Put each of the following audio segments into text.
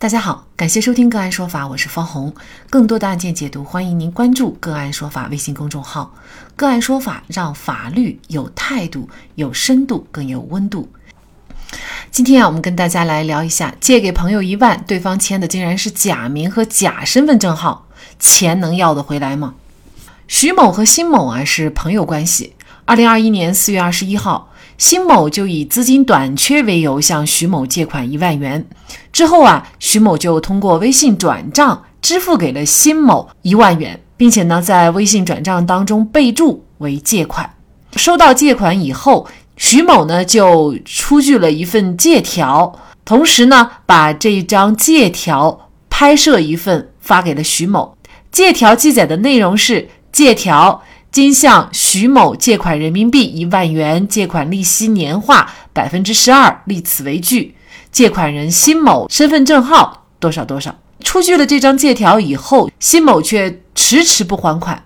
大家好，感谢收听个案说法，我是方红。更多的案件解读，欢迎您关注个案说法微信公众号。个案说法让法律有态度、有深度、更有温度。今天啊，我们跟大家来聊一下，借给朋友一万，对方签的竟然是假名和假身份证号，钱能要得回来吗？徐某和辛某啊是朋友关系。二零二一年四月二十一号。辛某就以资金短缺为由向徐某借款一万元，之后啊，徐某就通过微信转账支付给了辛某一万元，并且呢，在微信转账当中备注为借款。收到借款以后，徐某呢就出具了一份借条，同时呢，把这张借条拍摄一份发给了徐某。借条记载的内容是借条。今向徐某借款人民币一万元，借款利息年化百分之十二，立此为据。借款人辛某身份证号多少多少。出具了这张借条以后，辛某却迟迟不还款。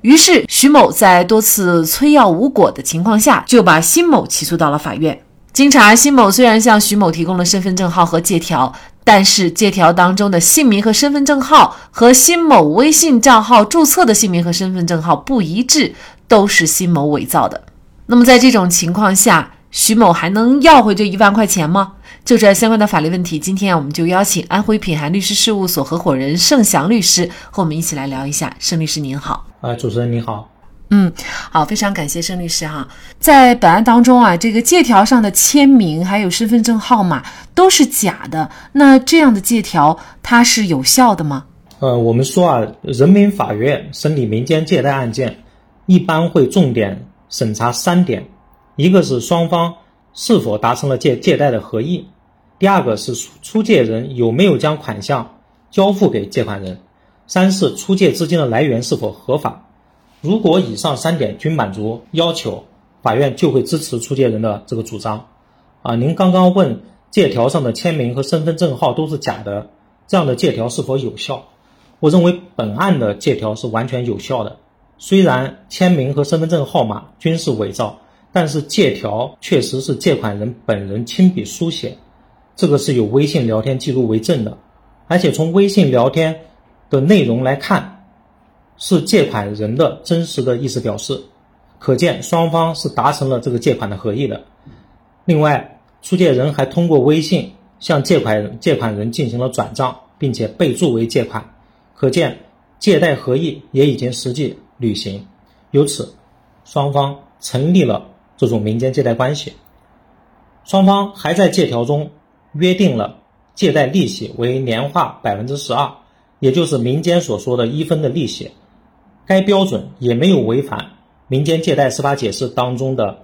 于是徐某在多次催要无果的情况下，就把辛某起诉到了法院。经查，辛某虽然向徐某提供了身份证号和借条。但是借条当中的姓名和身份证号和辛某微信账号注册的姓名和身份证号不一致，都是辛某伪造的。那么在这种情况下，徐某还能要回这一万块钱吗？就这相关的法律问题，今天我们就邀请安徽品涵律师事务所合伙人盛祥律师和我们一起来聊一下。盛律师您好，啊，主持人您好。嗯，好，非常感谢盛律师哈。在本案当中啊，这个借条上的签名还有身份证号码都是假的，那这样的借条它是有效的吗？呃，我们说啊，人民法院审理民间借贷案件，一般会重点审查三点：一个是双方是否达成了借借贷的合意；第二个是出借人有没有将款项交付给借款人；三是出借资金的来源是否合法。如果以上三点均满足要求，法院就会支持出借人的这个主张。啊，您刚刚问借条上的签名和身份证号都是假的，这样的借条是否有效？我认为本案的借条是完全有效的。虽然签名和身份证号码均是伪造，但是借条确实是借款人本人亲笔书写，这个是有微信聊天记录为证的，而且从微信聊天的内容来看。是借款人的真实的意思表示，可见双方是达成了这个借款的合意的。另外，出借人还通过微信向借款人借款人进行了转账，并且备注为借款，可见借贷合意也已经实际履行。由此，双方成立了这种民间借贷关系。双方还在借条中约定了借贷利息为年化百分之十二，也就是民间所说的一分的利息。该标准也没有违反民间借贷司法解释当中的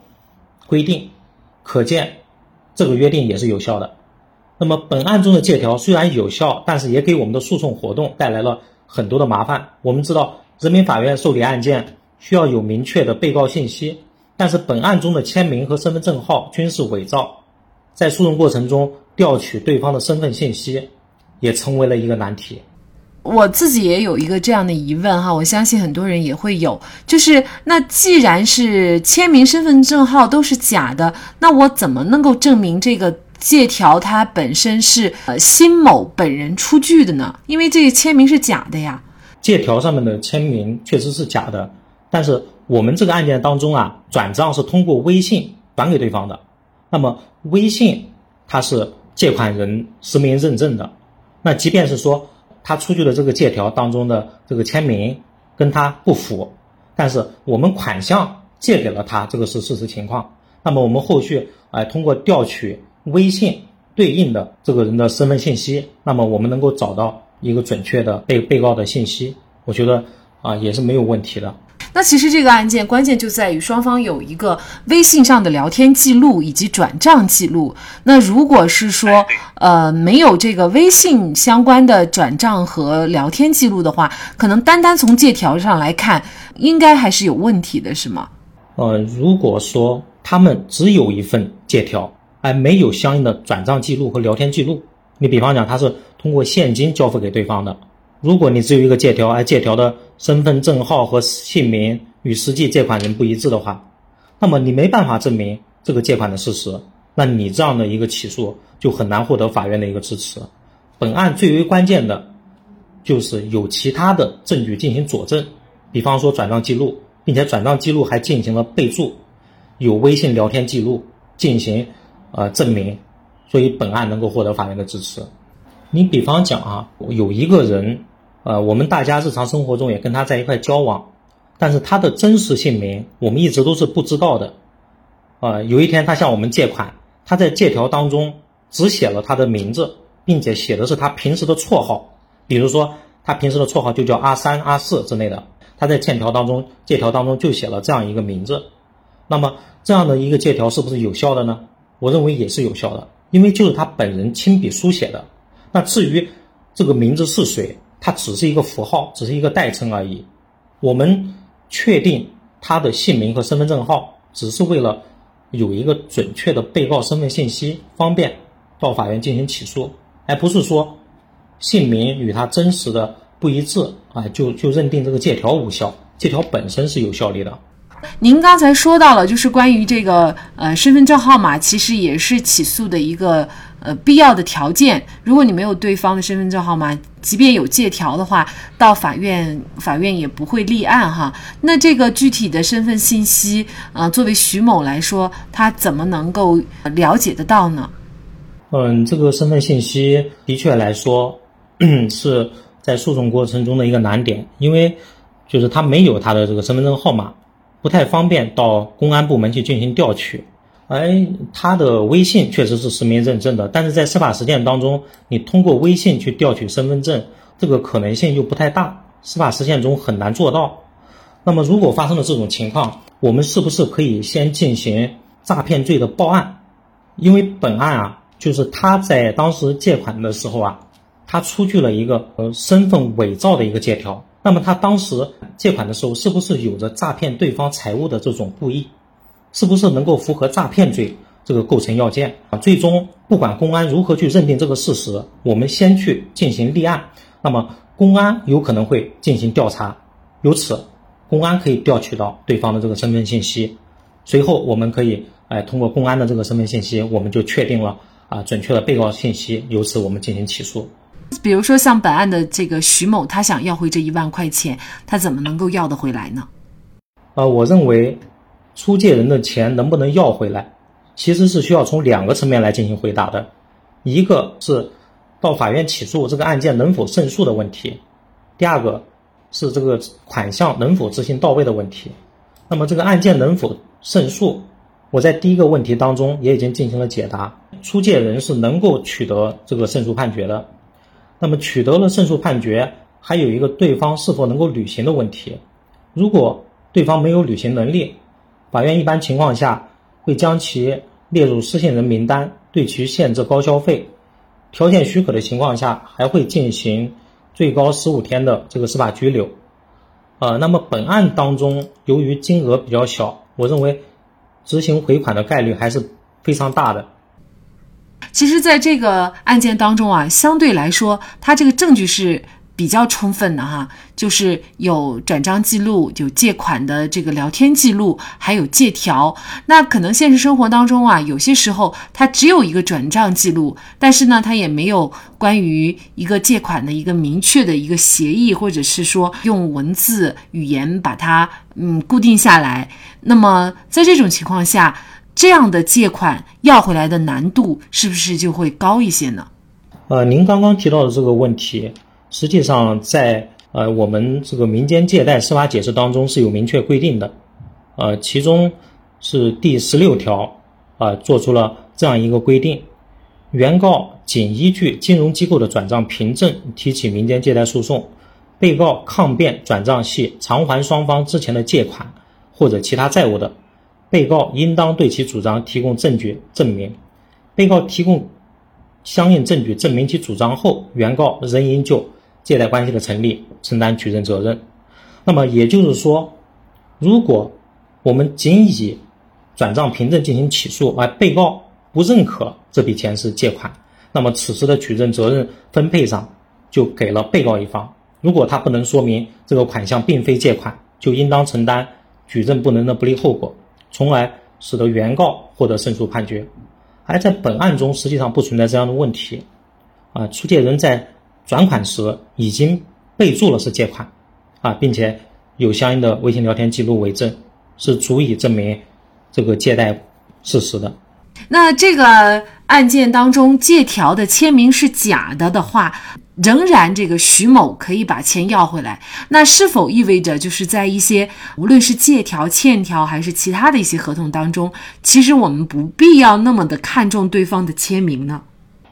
规定，可见这个约定也是有效的。那么本案中的借条虽然有效，但是也给我们的诉讼活动带来了很多的麻烦。我们知道，人民法院受理案件需要有明确的被告信息，但是本案中的签名和身份证号均是伪造，在诉讼过程中调取对方的身份信息也成为了一个难题。我自己也有一个这样的疑问哈，我相信很多人也会有，就是那既然是签名、身份证号都是假的，那我怎么能够证明这个借条它本身是呃辛某本人出具的呢？因为这个签名是假的呀。借条上面的签名确实是假的，但是我们这个案件当中啊，转账是通过微信转给对方的，那么微信它是借款人实名认证的，那即便是说。他出具的这个借条当中的这个签名跟他不符，但是我们款项借给了他，这个是事实情况。那么我们后续哎通过调取微信对应的这个人的身份信息，那么我们能够找到一个准确的被被告的信息，我觉得啊也是没有问题的。那其实这个案件关键就在于双方有一个微信上的聊天记录以及转账记录。那如果是说呃没有这个微信相关的转账和聊天记录的话，可能单单从借条上来看，应该还是有问题的，是吗？呃，如果说他们只有一份借条，而没有相应的转账记录和聊天记录，你比方讲他是通过现金交付给对方的。如果你只有一个借条，而借条的身份证号和姓名与实际借款人不一致的话，那么你没办法证明这个借款的事实，那你这样的一个起诉就很难获得法院的一个支持。本案最为关键的，就是有其他的证据进行佐证，比方说转账记录，并且转账记录还进行了备注，有微信聊天记录进行呃证明，所以本案能够获得法院的支持。你比方讲啊，有一个人，呃，我们大家日常生活中也跟他在一块交往，但是他的真实姓名我们一直都是不知道的。呃，有一天他向我们借款，他在借条当中只写了他的名字，并且写的是他平时的绰号，比如说他平时的绰号就叫阿三、阿四之类的。他在欠条当中、借条当中就写了这样一个名字，那么这样的一个借条是不是有效的呢？我认为也是有效的，因为就是他本人亲笔书写的。那至于这个名字是谁，它只是一个符号，只是一个代称而已。我们确定他的姓名和身份证号，只是为了有一个准确的被告身份信息，方便到法院进行起诉，而不是说姓名与他真实的不一致啊，就就认定这个借条无效。借条本身是有效力的。您刚才说到了，就是关于这个呃身份证号码，其实也是起诉的一个。呃，必要的条件，如果你没有对方的身份证号码，即便有借条的话，到法院，法院也不会立案哈。那这个具体的身份信息，呃，作为徐某来说，他怎么能够了解得到呢？嗯，这个身份信息的确来说，是在诉讼过程中的一个难点，因为就是他没有他的这个身份证号码，不太方便到公安部门去进行调取。哎，他的微信确实是实名认证的，但是在司法实践当中，你通过微信去调取身份证，这个可能性又不太大，司法实践中很难做到。那么，如果发生了这种情况，我们是不是可以先进行诈骗罪的报案？因为本案啊，就是他在当时借款的时候啊，他出具了一个呃身份伪造的一个借条，那么他当时借款的时候，是不是有着诈骗对方财物的这种故意？是不是能够符合诈骗罪这个构成要件啊？最终不管公安如何去认定这个事实，我们先去进行立案。那么公安有可能会进行调查，由此公安可以调取到对方的这个身份信息。随后我们可以哎通过公安的这个身份信息，我们就确定了啊准确的被告信息，由此我们进行起诉。比如说像本案的这个徐某，他想要回这一万块钱，他怎么能够要得回来呢？呃，我认为。出借人的钱能不能要回来，其实是需要从两个层面来进行回答的，一个是到法院起诉这个案件能否胜诉的问题，第二个是这个款项能否执行到位的问题。那么这个案件能否胜诉，我在第一个问题当中也已经进行了解答，出借人是能够取得这个胜诉判决的。那么取得了胜诉判决，还有一个对方是否能够履行的问题，如果对方没有履行能力。法院一般情况下会将其列入失信人名单，对其限制高消费。条件许可的情况下，还会进行最高十五天的这个司法拘留。呃，那么本案当中，由于金额比较小，我认为执行回款的概率还是非常大的。其实，在这个案件当中啊，相对来说，它这个证据是。比较充分的哈，就是有转账记录，有借款的这个聊天记录，还有借条。那可能现实生活当中啊，有些时候它只有一个转账记录，但是呢，它也没有关于一个借款的一个明确的一个协议，或者是说用文字语言把它嗯固定下来。那么在这种情况下，这样的借款要回来的难度是不是就会高一些呢？呃，您刚刚提到的这个问题。实际上，在呃我们这个民间借贷司法解释当中是有明确规定的，呃，其中是第十六条啊做出了这样一个规定：原告仅依据金融机构的转账凭证提起民间借贷诉讼，被告抗辩转账系偿还双方之前的借款或者其他债务的，被告应当对其主张提供证据证明。被告提供相应证据证明其主张后，原告仍应就借贷关系的成立，承担举证责任。那么也就是说，如果我们仅以转账凭证进行起诉，而被告不认可这笔钱是借款，那么此时的举证责任分配上就给了被告一方。如果他不能说明这个款项并非借款，就应当承担举证不能的不利后果，从而使得原告获得胜诉判决。而在本案中，实际上不存在这样的问题。啊，出借人在转款时已经备注了是借款，啊，并且有相应的微信聊天记录为证，是足以证明这个借贷事实的。那这个案件当中借条的签名是假的的话，仍然这个徐某可以把钱要回来，那是否意味着就是在一些无论是借条、欠条还是其他的一些合同当中，其实我们不必要那么的看重对方的签名呢？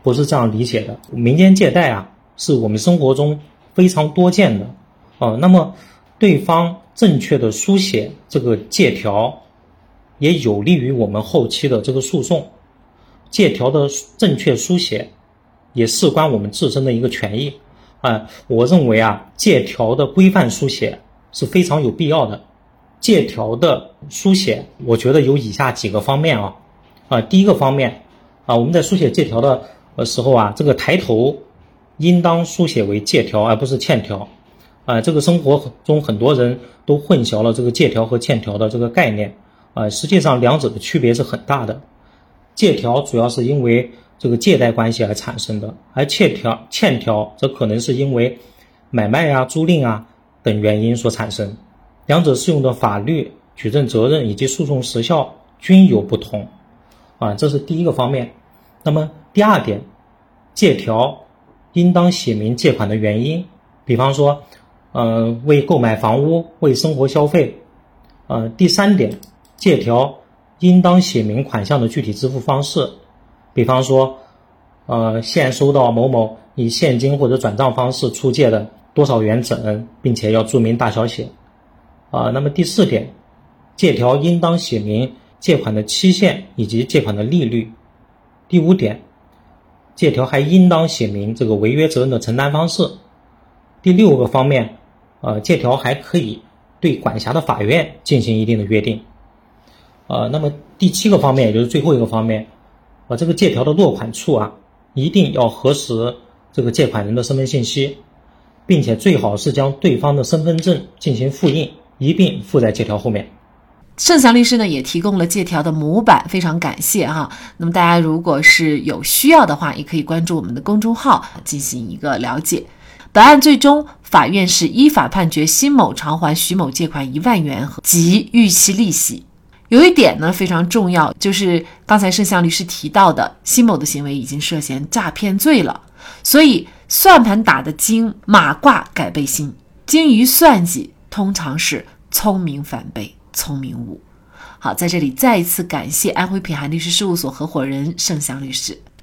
不是这样理解的。民间借贷啊，是我们生活中非常多见的，哦，那么对方正确的书写这个借条。也有利于我们后期的这个诉讼，借条的正确书写，也事关我们自身的一个权益啊。我认为啊，借条的规范书写是非常有必要的。借条的书写，我觉得有以下几个方面啊啊，第一个方面啊，我们在书写借条的呃时候啊，这个抬头应当书写为借条而不是欠条啊。这个生活中很多人都混淆了这个借条和欠条的这个概念。啊，实际上两者的区别是很大的。借条主要是因为这个借贷关系而产生的，而欠条欠条则可能是因为买卖啊、租赁啊等原因所产生。两者适用的法律、举证责任以及诉讼时效均有不同。啊，这是第一个方面。那么第二点，借条应当写明借款的原因，比方说，呃，为购买房屋、为生活消费。呃，第三点。借条应当写明款项的具体支付方式，比方说，呃，现收到某某以现金或者转账方式出借的多少元整，并且要注明大小写。啊，那么第四点，借条应当写明借款的期限以及借款的利率。第五点，借条还应当写明这个违约责任的承担方式。第六个方面，呃，借条还可以对管辖的法院进行一定的约定。呃，那么第七个方面，也就是最后一个方面，啊，这个借条的落款处啊，一定要核实这个借款人的身份信息，并且最好是将对方的身份证进行复印，一并附在借条后面。盛祥律师呢也提供了借条的模板，非常感谢哈。那么大家如果是有需要的话，也可以关注我们的公众号进行一个了解。本案最终法院是依法判决辛某偿还徐某借款一万元及逾期利息。有一点呢非常重要，就是刚才盛向律师提到的，辛某的行为已经涉嫌诈骗罪了，所以算盘打得精，马褂改背心，精于算计，通常是聪明反被聪明误。好，在这里再一次感谢安徽品涵律师事务所合伙人盛祥律师。